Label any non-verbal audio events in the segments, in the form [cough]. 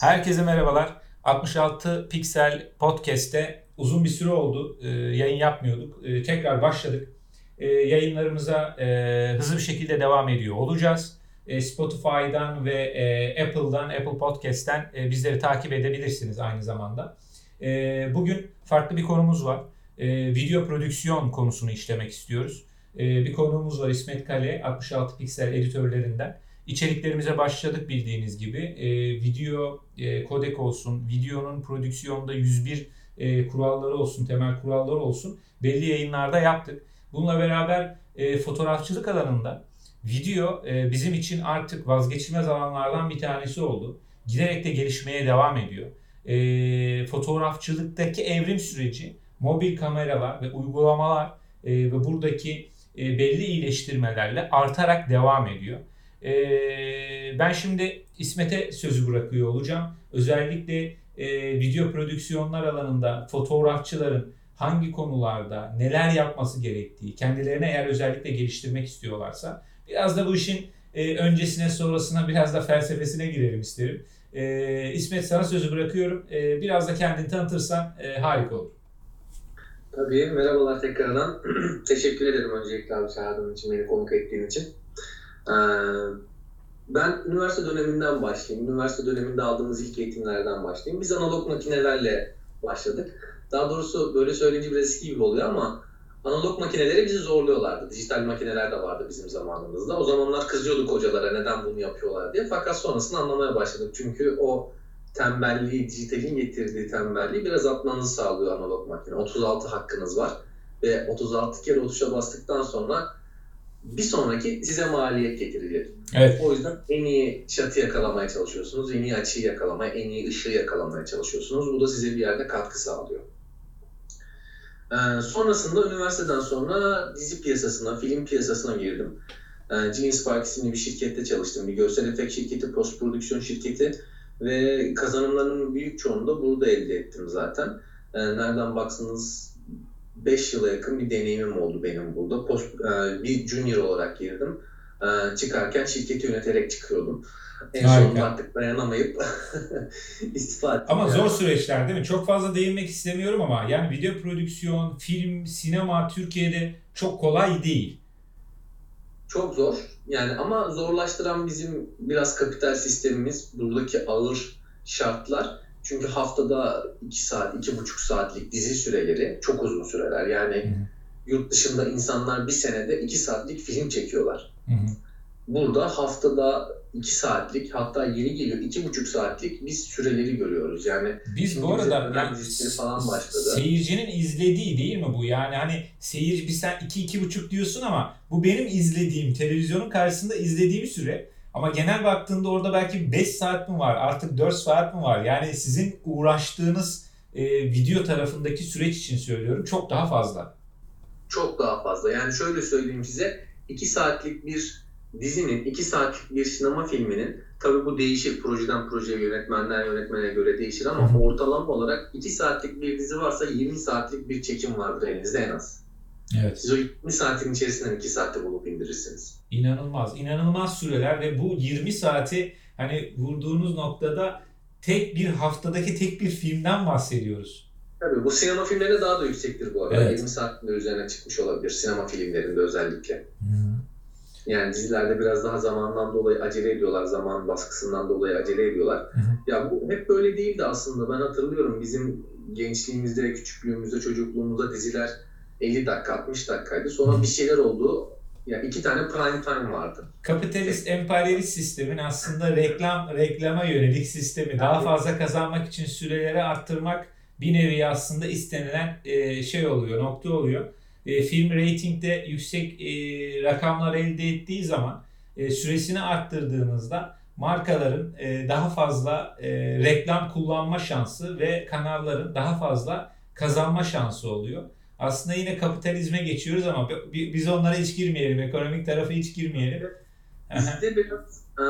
Herkese merhabalar. 66 Piksel Podcast'te uzun bir süre oldu. Ee, yayın yapmıyorduk. Ee, tekrar başladık. Ee, yayınlarımıza e, hızlı bir şekilde devam ediyor olacağız. E, Spotify'dan ve e, Apple'dan, Apple Podcast'ten e, bizleri takip edebilirsiniz aynı zamanda. E, bugün farklı bir konumuz var. E, video prodüksiyon konusunu işlemek istiyoruz. E, bir konuğumuz var İsmet Kale, 66 Piksel editörlerinden. İçeriklerimize başladık bildiğiniz gibi. E, video e, olsun, videonun prodüksiyonda 101 e, kuralları olsun, temel kuralları olsun belli yayınlarda yaptık. Bununla beraber e, fotoğrafçılık alanında video e, bizim için artık vazgeçilmez alanlardan bir tanesi oldu. Giderek de gelişmeye devam ediyor. E, fotoğrafçılıktaki evrim süreci mobil kameralar ve uygulamalar e, ve buradaki e, belli iyileştirmelerle artarak devam ediyor. Ee, ben şimdi İsmet'e sözü bırakıyor olacağım. Özellikle e, video prodüksiyonlar alanında fotoğrafçıların hangi konularda neler yapması gerektiği, kendilerine eğer özellikle geliştirmek istiyorlarsa biraz da bu işin e, öncesine sonrasına biraz da felsefesine girelim isterim. E, İsmet sana sözü bırakıyorum. E, biraz da kendini tanıtırsan e, harika olur. Tabii merhabalar tekrardan. [clears throat] Teşekkür ederim öncelikle abi çağırdığın için, beni konuk ettiğin için. Ee, ben üniversite döneminden başlayayım. Üniversite döneminde aldığımız ilk eğitimlerden başlayayım. Biz analog makinelerle başladık. Daha doğrusu böyle söyleyince biraz eski gibi oluyor ama analog makineleri bizi zorluyorlardı. Dijital makineler de vardı bizim zamanımızda. O zamanlar kızıyorduk hocalara neden bunu yapıyorlar diye. Fakat sonrasında anlamaya başladık. Çünkü o tembelliği, dijitalin getirdiği tembelliği biraz atmanızı sağlıyor analog makine. 36 hakkınız var ve 36 kere o tuşa bastıktan sonra bir sonraki size maliyet getirecek. Evet. O yüzden en iyi şatı yakalamaya çalışıyorsunuz, en iyi açıyı yakalamaya, en iyi ışığı yakalamaya çalışıyorsunuz. Bu da size bir yerde katkı sağlıyor. Ee, sonrasında üniversiteden sonra dizi piyasasına, film piyasasına girdim. Ee, Genius Park isimli bir şirkette çalıştım. Bir görsel efekt şirketi, post prodüksiyon şirketi ve kazanımlarının büyük çoğunu da burada elde ettim zaten. Ee, nereden baksanız 5 yıla yakın bir deneyimim oldu benim burada. Post, e, bir junior olarak girdim. E, çıkarken şirketi yöneterek çıkıyordum. En Harika. sonunda artık dayanamayıp [laughs] istifa ettim. Ama yani. zor süreçler değil mi? Çok fazla değinmek istemiyorum ama yani video prodüksiyon, film, sinema Türkiye'de çok kolay değil. Çok zor. Yani ama zorlaştıran bizim biraz kapital sistemimiz, buradaki ağır şartlar. Çünkü haftada 2 saat, 2,5 saatlik dizi süreleri çok uzun süreler. Yani yurt dışında insanlar bir senede 2 saatlik film çekiyorlar. Hı. Burada haftada 2 saatlik hatta yeri geliyor 2,5 saatlik biz süreleri görüyoruz. Yani Biz bu arada yani falan başladı. seyircinin izlediği değil mi bu? Yani hani seyirci bir sen 2 iki, buçuk diyorsun ama bu benim izlediğim televizyonun karşısında izlediğim süre. Ama genel baktığında orada belki 5 saat mi var artık 4 saat mi var? Yani sizin uğraştığınız e, video tarafındaki süreç için söylüyorum çok daha fazla. çok daha fazla. Yani şöyle söyleyeyim size 2 saatlik bir dizinin, 2 saatlik bir sinema filminin tabii bu değişir. Projeden projeye, yönetmenden yönetmene göre değişir ama ortalama olarak 2 saatlik bir dizi varsa 20 saatlik bir çekim vardır elinizde en az. Evet. Siz o 20 saatin içerisinden 2 saatte bulup indirirsiniz. İnanılmaz, inanılmaz süreler ve bu 20 saati hani vurduğunuz noktada tek bir haftadaki tek bir filmden bahsediyoruz. Tabii bu sinema filmlerinde daha da yüksektir bu arada. Evet. 20 saatin üzerine çıkmış olabilir sinema filmlerinde özellikle. Yani dizilerde biraz daha zamandan dolayı acele ediyorlar. Zaman baskısından dolayı acele ediyorlar. Hı hı. Ya bu hep böyle değildi aslında. Ben hatırlıyorum bizim gençliğimizde, küçüklüğümüzde, çocukluğumuzda diziler 50 dakika, 60 dakikaydı. Sonra bir şeyler oldu. Ya iki tane prime time vardı. Kapitalist, emperyalist sistemin aslında reklam reklama yönelik sistemi daha fazla kazanmak için süreleri arttırmak bir nevi aslında istenilen e, şey oluyor, nokta oluyor. E, film reytingde yüksek e, rakamlar elde ettiği zaman süresini arttırdığınızda markaların daha fazla reklam kullanma şansı ve kanalların daha fazla kazanma şansı oluyor. Aslında yine kapitalizme geçiyoruz ama bi- biz onlara hiç girmeyelim, ekonomik tarafa hiç girmeyelim. Bizde biraz e,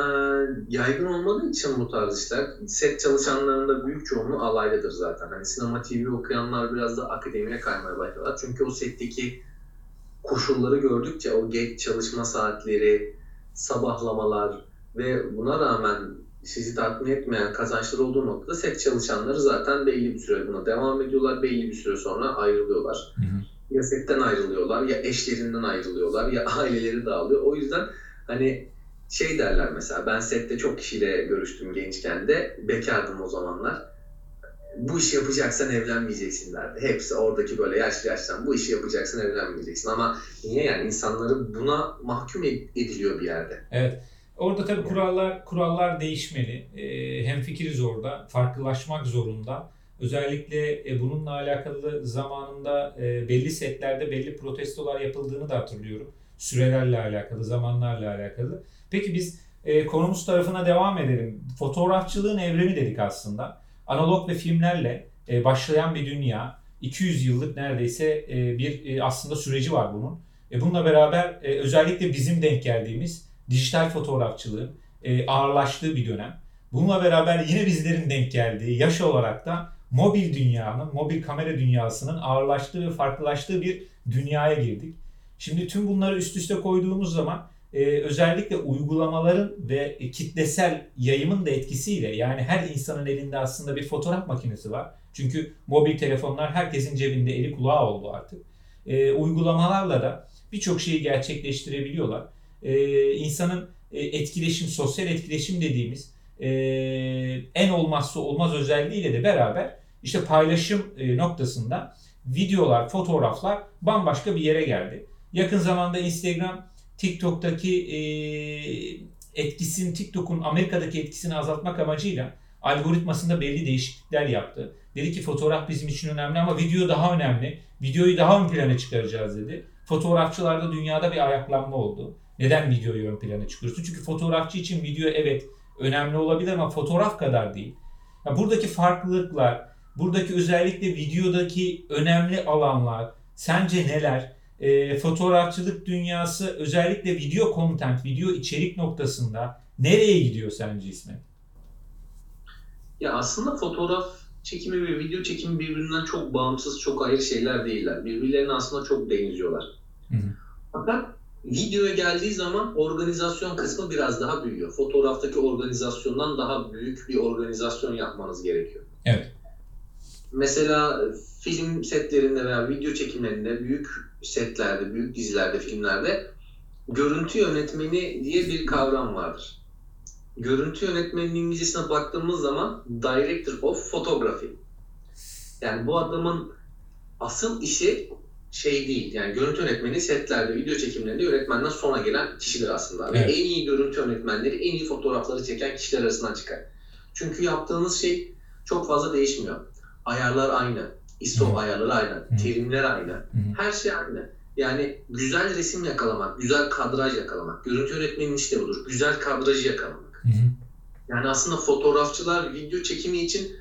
yaygın olmadığı için bu tarz işler set çalışanlarının da büyük çoğunluğu alaylıdır zaten. Hani sinema TV okuyanlar biraz da akademiye kaymaya başladılar. Çünkü o setteki koşulları gördükçe o geç çalışma saatleri, sabahlamalar ve buna rağmen sizi tatmin etmeyen kazançları olduğu noktada set çalışanları zaten belli bir süre buna devam ediyorlar. Belli bir süre sonra ayrılıyorlar. Hı hı. Ya setten ayrılıyorlar ya eşlerinden ayrılıyorlar ya aileleri dağılıyor. O yüzden hani şey derler mesela ben sette çok kişiyle görüştüm gençken de bekardım o zamanlar. Bu işi yapacaksan evlenmeyeceksin derdi. Hepsi oradaki böyle yaşlı yaştan bu işi yapacaksan evlenmeyeceksin. Ama niye yani insanları buna mahkum ed- ediliyor bir yerde. Evet. Orada tabii kurallar kurallar değişmeli. Ee, hemfikiriz orada. Farklılaşmak zorunda. Özellikle e, bununla alakalı zamanında e, belli setlerde belli protestolar yapıldığını da hatırlıyorum. Sürelerle alakalı, zamanlarla alakalı. Peki biz e, konumuz tarafına devam edelim. Fotoğrafçılığın evrimi dedik aslında. Analog ve filmlerle e, başlayan bir dünya. 200 yıllık neredeyse e, bir e, aslında süreci var bunun. E, bununla beraber e, özellikle bizim denk geldiğimiz dijital fotoğrafçılığın e, ağırlaştığı bir dönem. Bununla beraber yine bizlerin denk geldiği yaş olarak da mobil dünyanın, mobil kamera dünyasının ağırlaştığı ve farklılaştığı bir dünyaya girdik. Şimdi tüm bunları üst üste koyduğumuz zaman e, özellikle uygulamaların ve kitlesel yayımın da etkisiyle yani her insanın elinde aslında bir fotoğraf makinesi var. Çünkü mobil telefonlar herkesin cebinde eli kulağı oldu artık. E, uygulamalarla da birçok şeyi gerçekleştirebiliyorlar. E, insanın e, etkileşim, sosyal etkileşim dediğimiz e, en olmazsa olmaz özelliğiyle de beraber işte paylaşım e, noktasında videolar, fotoğraflar bambaşka bir yere geldi. Yakın zamanda Instagram TikTok'taki e, etkisini, TikTok'un Amerika'daki etkisini azaltmak amacıyla algoritmasında belli değişiklikler yaptı. Dedi ki fotoğraf bizim için önemli ama video daha önemli. Videoyu daha ön plana çıkaracağız dedi. Fotoğrafçılarda dünyada bir ayaklanma oldu. Neden videoyu ön plana çıkıyorsun? Çünkü fotoğrafçı için video evet önemli olabilir ama fotoğraf kadar değil. Ya buradaki farklılıklar, buradaki özellikle videodaki önemli alanlar sence neler? E, fotoğrafçılık dünyası özellikle video content, video içerik noktasında nereye gidiyor sence İsmet? Ya aslında fotoğraf çekimi ve video çekimi birbirinden çok bağımsız, çok ayrı şeyler değiller. Birbirlerine aslında çok benziyorlar. Hı hı. Fakat videoya geldiği zaman organizasyon kısmı biraz daha büyüyor. Fotoğraftaki organizasyondan daha büyük bir organizasyon yapmanız gerekiyor. Evet. Mesela film setlerinde veya video çekimlerinde, büyük setlerde, büyük dizilerde, filmlerde görüntü yönetmeni diye bir kavram vardır. Görüntü yönetmeninin İngilizcesine baktığımız zaman Director of Photography. Yani bu adamın asıl işi şey değil. Yani görüntü yönetmeni setlerde, video çekimlerinde yönetmenden sonra gelen kişidir aslında. Ve Evet. en iyi görüntü yönetmenleri, en iyi fotoğrafları çeken kişiler arasından çıkar. Çünkü yaptığınız şey çok fazla değişmiyor. Ayarlar aynı. ISO Hı. ayarları aynı. Hı. Terimler aynı. Hı. Her şey aynı. Yani güzel resim yakalamak, güzel kadraj yakalamak. Görüntü yönetmeninin işte budur. Güzel kadrajı yakalamak. Hı. Yani aslında fotoğrafçılar video çekimi için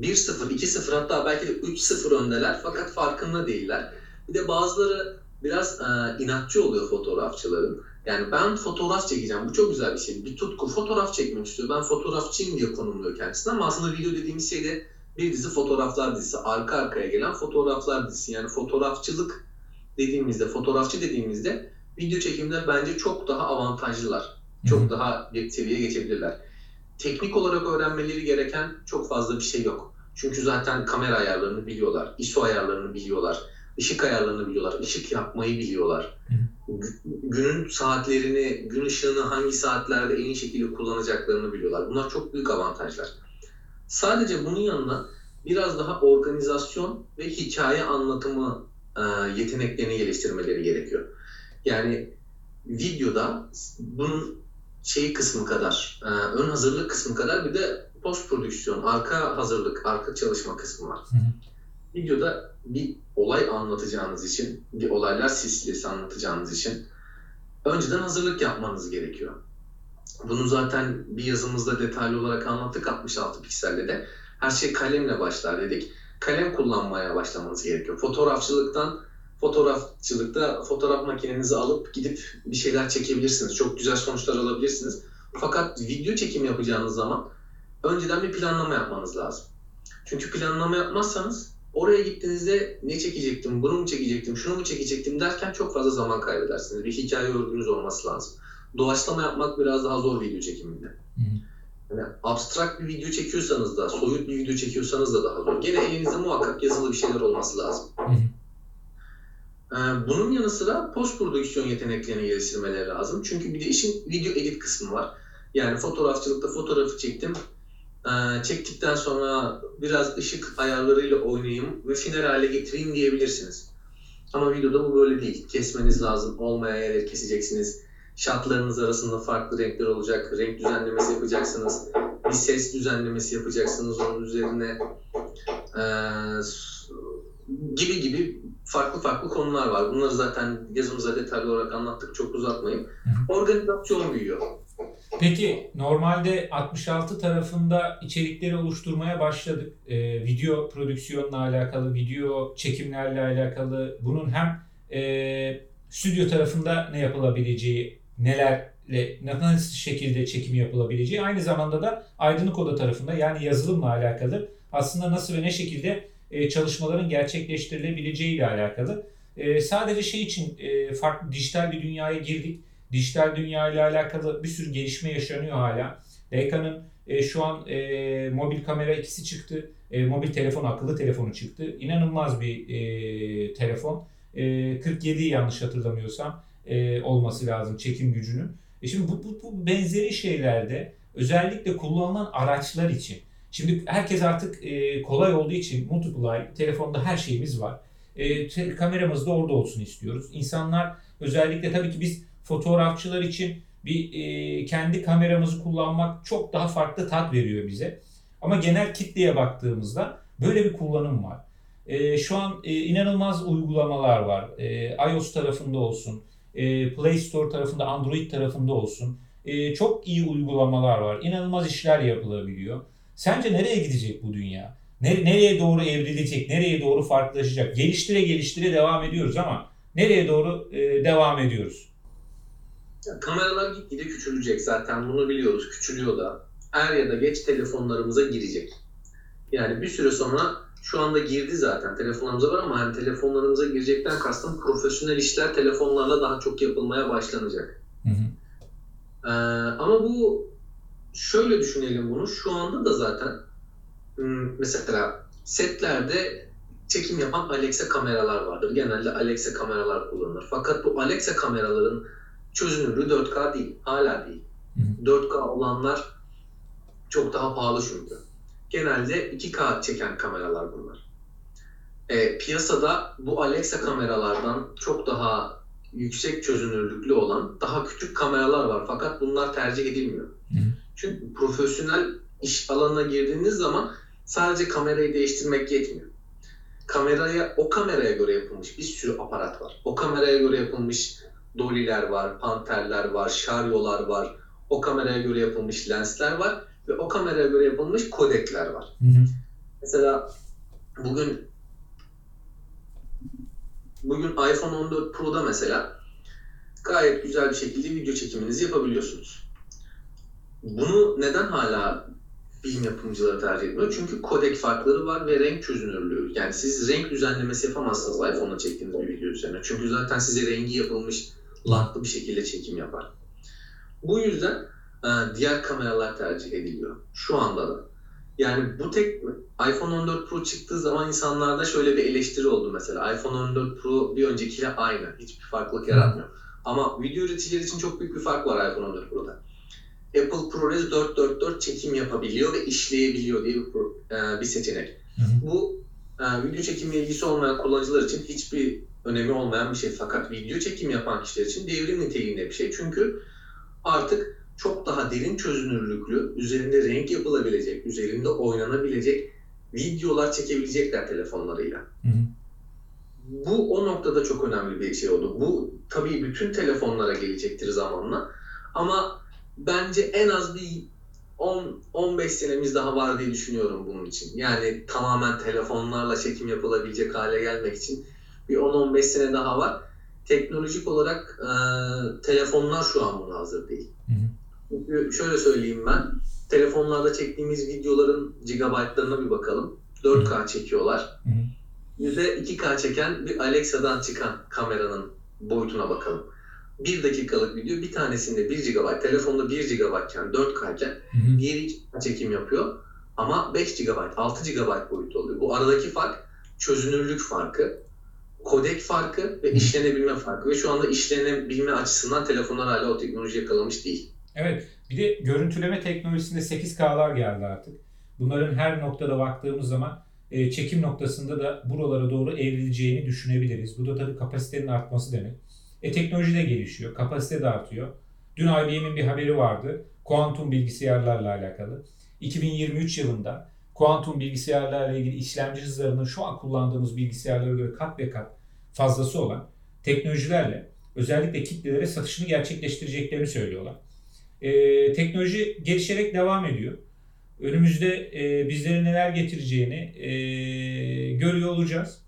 1-0, 2-0 hatta belki de 3-0 öndeler fakat farkında değiller. Bir de bazıları biraz e, inatçı oluyor fotoğrafçıların. Yani ben fotoğraf çekeceğim. Bu çok güzel bir şey. Bir tutku. Fotoğraf çekmek istiyor. Ben fotoğrafçıyım diye konumluyor kendisini ama aslında video dediğimiz şey de bir dizi fotoğraflar dizisi. Arka arkaya gelen fotoğraflar dizisi. Yani fotoğrafçılık dediğimizde, fotoğrafçı dediğimizde video çekimler bence çok daha avantajlılar. Çok daha bir seviyeye geçebilirler. Teknik olarak öğrenmeleri gereken çok fazla bir şey yok. Çünkü zaten kamera ayarlarını biliyorlar, ISO ayarlarını biliyorlar, ışık ayarlarını biliyorlar, ışık yapmayı biliyorlar. Günün saatlerini, gün ışığını hangi saatlerde en iyi şekilde kullanacaklarını biliyorlar. Bunlar çok büyük avantajlar. Sadece bunun yanına biraz daha organizasyon ve hikaye anlatımı e, yeteneklerini geliştirmeleri gerekiyor. Yani videoda bunun şey kısmı kadar, e, ön hazırlık kısmı kadar bir de post prodüksiyon, arka hazırlık, arka çalışma kısmı var. Hı hı. Videoda bir olay anlatacağınız için, bir olaylar silsilesi anlatacağınız için önceden hazırlık yapmanız gerekiyor. Bunu zaten bir yazımızda detaylı olarak anlattık 66 pikselde de. Her şey kalemle başlar dedik. Kalem kullanmaya başlamanız gerekiyor. Fotoğrafçılıktan fotoğrafçılıkta fotoğraf makinenizi alıp gidip bir şeyler çekebilirsiniz. Çok güzel sonuçlar alabilirsiniz. Fakat video çekim yapacağınız zaman önceden bir planlama yapmanız lazım. Çünkü planlama yapmazsanız oraya gittiğinizde ne çekecektim, bunu mu çekecektim, şunu mu çekecektim derken çok fazla zaman kaybedersiniz. Bir hikaye örgünüz olması lazım. Doğaçlama yapmak biraz daha zor video çekiminde. Hı. Yani abstrakt bir video çekiyorsanız da, soyut bir video çekiyorsanız da daha zor. Gene elinizde muhakkak yazılı bir şeyler olması lazım. Hı. Ee, Bunun yanı sıra post prodüksiyon yeteneklerini geliştirmeleri lazım. Çünkü bir de işin video edit kısmı var. Yani fotoğrafçılıkta fotoğrafı çektim. Ee, Çektikten sonra biraz ışık ayarlarıyla oynayayım ve final hale getireyim diyebilirsiniz. Ama videoda bu böyle değil. Kesmeniz lazım. Olmayan yerleri keseceksiniz. Şartlarınız arasında farklı renkler olacak. Renk düzenlemesi yapacaksınız. Bir ses düzenlemesi yapacaksınız onun üzerine. S- gibi gibi farklı farklı konular var. Bunları zaten yazımıza detaylı olarak anlattık. Çok uzatmayayım. Organizasyon büyüyor. Peki normalde 66 tarafında içerikleri oluşturmaya başladık. Ee, video prodüksiyonla alakalı, video çekimlerle alakalı. Bunun hem e, stüdyo tarafında ne yapılabileceği, nelerle, nasıl şekilde çekim yapılabileceği, aynı zamanda da aydınlık oda tarafında yani yazılımla alakalı aslında nasıl ve ne şekilde e, çalışmaların gerçekleştirilebileceği ile alakalı. E, sadece şey için e, farklı dijital bir dünyaya girdik dijital dünya ile alakalı bir sürü gelişme yaşanıyor hala. Leica'nın e, şu an e, mobil kamera ikisi çıktı. E, mobil telefon, akıllı telefonu çıktı. İnanılmaz bir e, telefon. E, 47 yanlış hatırlamıyorsam e, olması lazım çekim gücünün. E şimdi bu, bu, bu benzeri şeylerde özellikle kullanılan araçlar için. Şimdi herkes artık e, kolay olduğu için multiply, telefonda her şeyimiz var. E, te- kameramız da orada olsun istiyoruz. İnsanlar özellikle tabii ki biz fotoğrafçılar için bir e, kendi kameramızı kullanmak çok daha farklı tat veriyor bize. Ama genel kitleye baktığımızda böyle bir kullanım var. E, şu an e, inanılmaz uygulamalar var. E, iOS tarafında olsun, e, Play Store tarafında, Android tarafında olsun. E, çok iyi uygulamalar var. İnanılmaz işler yapılabiliyor. Sence nereye gidecek bu dünya? Ne- Nereye doğru evrilecek? Nereye doğru farklılaşacak? Geliştire geliştire devam ediyoruz ama nereye doğru e, devam ediyoruz? Kameralar gitgide küçülecek zaten bunu biliyoruz. Küçülüyor da. Er ya da geç telefonlarımıza girecek. Yani bir süre sonra şu anda girdi zaten telefonlarımıza var ama hani telefonlarımıza girecekten kastım profesyonel işler telefonlarla daha çok yapılmaya başlanacak. Hı hı. Ee, ama bu şöyle düşünelim bunu. Şu anda da zaten hmm, mesela setlerde çekim yapan Alexa kameralar vardır. Genelde Alexa kameralar kullanılır. Fakat bu Alexa kameraların çözünürlüğü 4K değil. Hala değil. Hı 4K olanlar çok daha pahalı çünkü. Genelde 2K çeken kameralar bunlar. E, piyasada bu Alexa kameralardan çok daha yüksek çözünürlüklü olan daha küçük kameralar var. Fakat bunlar tercih edilmiyor. Hı. Çünkü profesyonel iş alanına girdiğiniz zaman sadece kamerayı değiştirmek yetmiyor. Kameraya, o kameraya göre yapılmış bir sürü aparat var. O kameraya göre yapılmış doliler var, panterler var, şaryolar var. O kameraya göre yapılmış lensler var ve o kameraya göre yapılmış kodekler var. Hı hı. Mesela bugün bugün iPhone 14 Pro'da mesela gayet güzel bir şekilde video çekiminizi yapabiliyorsunuz. Bunu neden hala film yapımcıları tercih etmiyor? Çünkü kodek farkları var ve renk çözünürlüğü. Yani siz renk düzenlemesi yapamazsınız iPhone'la çektiğiniz bir video üzerine. Çünkü zaten size rengi yapılmış lantlı bir şekilde çekim yapar. Bu yüzden e, diğer kameralar tercih ediliyor. Şu anda da. Yani bu tek iPhone 14 Pro çıktığı zaman insanlarda şöyle bir eleştiri oldu mesela. iPhone 14 Pro bir öncekiyle aynı. Hiçbir farklılık yaratmıyor. Ama video üreticileri için çok büyük bir fark var iPhone 14 Pro'da. Apple ProRes 444 çekim yapabiliyor ve işleyebiliyor diye bir, pro- e, bir seçenek. Hı hı. Bu e, video çekimle ilgisi olmayan kullanıcılar için hiçbir önemi olmayan bir şey. Fakat video çekim yapan kişiler için devrim niteliğinde bir şey. Çünkü artık çok daha derin çözünürlüklü, üzerinde renk yapılabilecek, üzerinde oynanabilecek videolar çekebilecekler telefonlarıyla. Hı hı. Bu o noktada çok önemli bir şey oldu. Bu tabii bütün telefonlara gelecektir zamanla. Ama bence en az bir 10-15 senemiz daha var diye düşünüyorum bunun için. Yani tamamen telefonlarla çekim yapılabilecek hale gelmek için bir 10-15 sene daha var. Teknolojik olarak e, telefonlar şu an buna hazır değil. Hı hı. Çünkü şöyle söyleyeyim ben. Telefonlarda çektiğimiz videoların gigabaytlarına bir bakalım. 4K çekiyorlar. Hı hı. Bir de 2K çeken bir Alexa'dan çıkan kameranın boyutuna bakalım. 1 dakikalık video bir tanesinde 1 GB, telefonda 1 GB iken 4K iken Hı hı. diğeri 2 çekim yapıyor. Ama 5 GB, 6 GB boyutu oluyor. Bu aradaki fark çözünürlük farkı, kodek farkı ve işlenebilme farkı. Ve şu anda işlenebilme açısından telefonlar hala o teknoloji yakalamış değil. Evet. Bir de görüntüleme teknolojisinde 8K'lar geldi artık. Bunların her noktada baktığımız zaman e, çekim noktasında da buralara doğru evrileceğini düşünebiliriz. Bu da tabii kapasitenin artması demek. E teknoloji de gelişiyor, kapasite de artıyor. Dün IBM'in bir haberi vardı. Kuantum bilgisayarlarla alakalı. 2023 yılında kuantum bilgisayarlarla ilgili işlemci hızlarının şu an kullandığımız bilgisayarlara göre kat ve kat fazlası olan teknolojilerle özellikle kitlelere satışını gerçekleştireceklerini söylüyorlar. Ee, teknoloji gelişerek devam ediyor. Önümüzde e, bizlere neler getireceğini e, görüyor olacağız.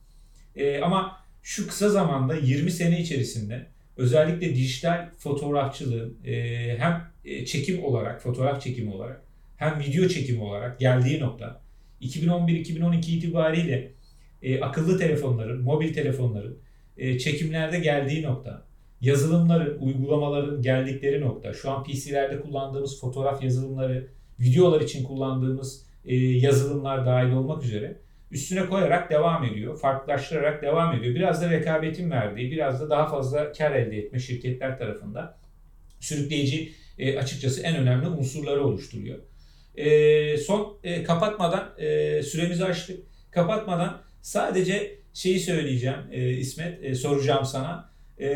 E, ama şu kısa zamanda 20 sene içerisinde özellikle dijital fotoğrafçılığın e, hem e, çekim olarak, fotoğraf çekimi olarak hem video çekimi olarak geldiği nokta 2011-2012 itibariyle e, akıllı telefonların, mobil telefonların e, çekimlerde geldiği nokta, yazılımların, uygulamaların geldikleri nokta, şu an PC'lerde kullandığımız fotoğraf yazılımları, videolar için kullandığımız e, yazılımlar dahil olmak üzere üstüne koyarak devam ediyor. Farklılaştırarak devam ediyor. Biraz da rekabetin verdiği, biraz da daha fazla kar elde etme şirketler tarafında sürükleyici e, açıkçası en önemli unsurları oluşturuyor. E, son e, kapatmadan e, süremizi açtık. Kapatmadan sadece şeyi söyleyeceğim e, İsmet, e, soracağım sana. E,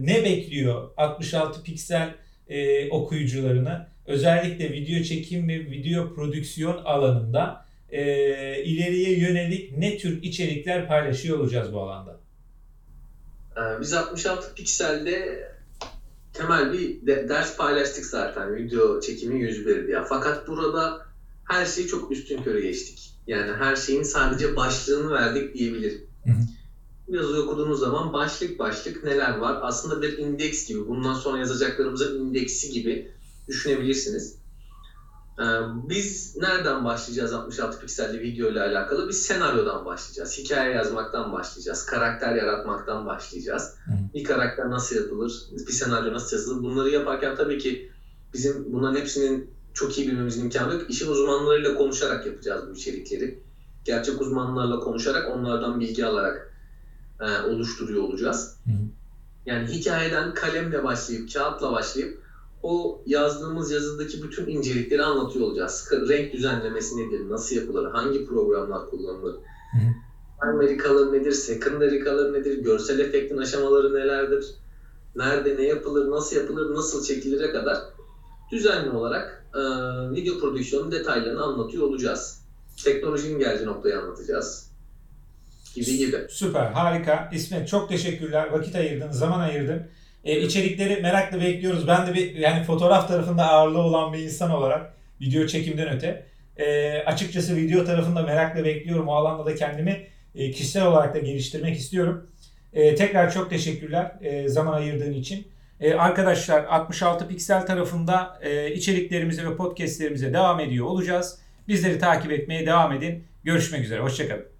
ne bekliyor 66 piksel e, okuyucularını? Özellikle video çekim ve video prodüksiyon alanında e, ileriye yönelik ne tür içerikler paylaşıyor olacağız bu alanda? Ee, Biz 66 pikselde temel bir de- ders paylaştık zaten video çekimi 101 diye. Fakat burada her şeyi çok üstün körü geçtik. Yani her şeyin sadece başlığını verdik diyebilirim. Hı hı. Yazı okuduğunuz zaman başlık başlık neler var? Aslında bir indeks gibi, bundan sonra yazacaklarımızın indeksi gibi düşünebilirsiniz. Ee, Biz nereden başlayacağız 66 pikselli video ile alakalı? Biz senaryodan başlayacağız. Hikaye yazmaktan başlayacağız. Karakter yaratmaktan başlayacağız. Bir karakter nasıl yapılır? Bir senaryo nasıl yazılır? Bunları yaparken tabii ki bizim bunların hepsinin çok iyi bilmemizin imkanı yok. İşin uzmanlarıyla konuşarak yapacağız bu içerikleri. Gerçek uzmanlarla konuşarak, onlardan bilgi alarak e, oluşturuyor olacağız. Yani hikayeden kalemle başlayıp, kağıtla başlayıp o yazdığımız yazıdaki bütün incelikleri anlatıyor olacağız. Renk düzenlemesi nedir, nasıl yapılır, hangi programlar kullanılır, primary color nedir, secondary color nedir, görsel efektin aşamaları nelerdir, nerede ne yapılır, nasıl yapılır, nasıl çekilire kadar düzenli olarak e, video prodüksiyonun detaylarını anlatıyor olacağız. Teknolojinin geldiği noktayı anlatacağız. Gibi gibi. Süper, harika. İsmet çok teşekkürler. Vakit ayırdın, zaman ayırdın. E, içerikleri merakla bekliyoruz. Ben de bir yani fotoğraf tarafında ağırlığı olan bir insan olarak video çekimden öte e, açıkçası video tarafında merakla bekliyorum. O alanda da kendimi e, kişisel olarak da geliştirmek istiyorum. E, tekrar çok teşekkürler e, zaman ayırdığın için. E, arkadaşlar 66 piksel tarafında e, içeriklerimize ve podcastlerimize devam ediyor olacağız. Bizleri takip etmeye devam edin. Görüşmek üzere. Hoşçakalın.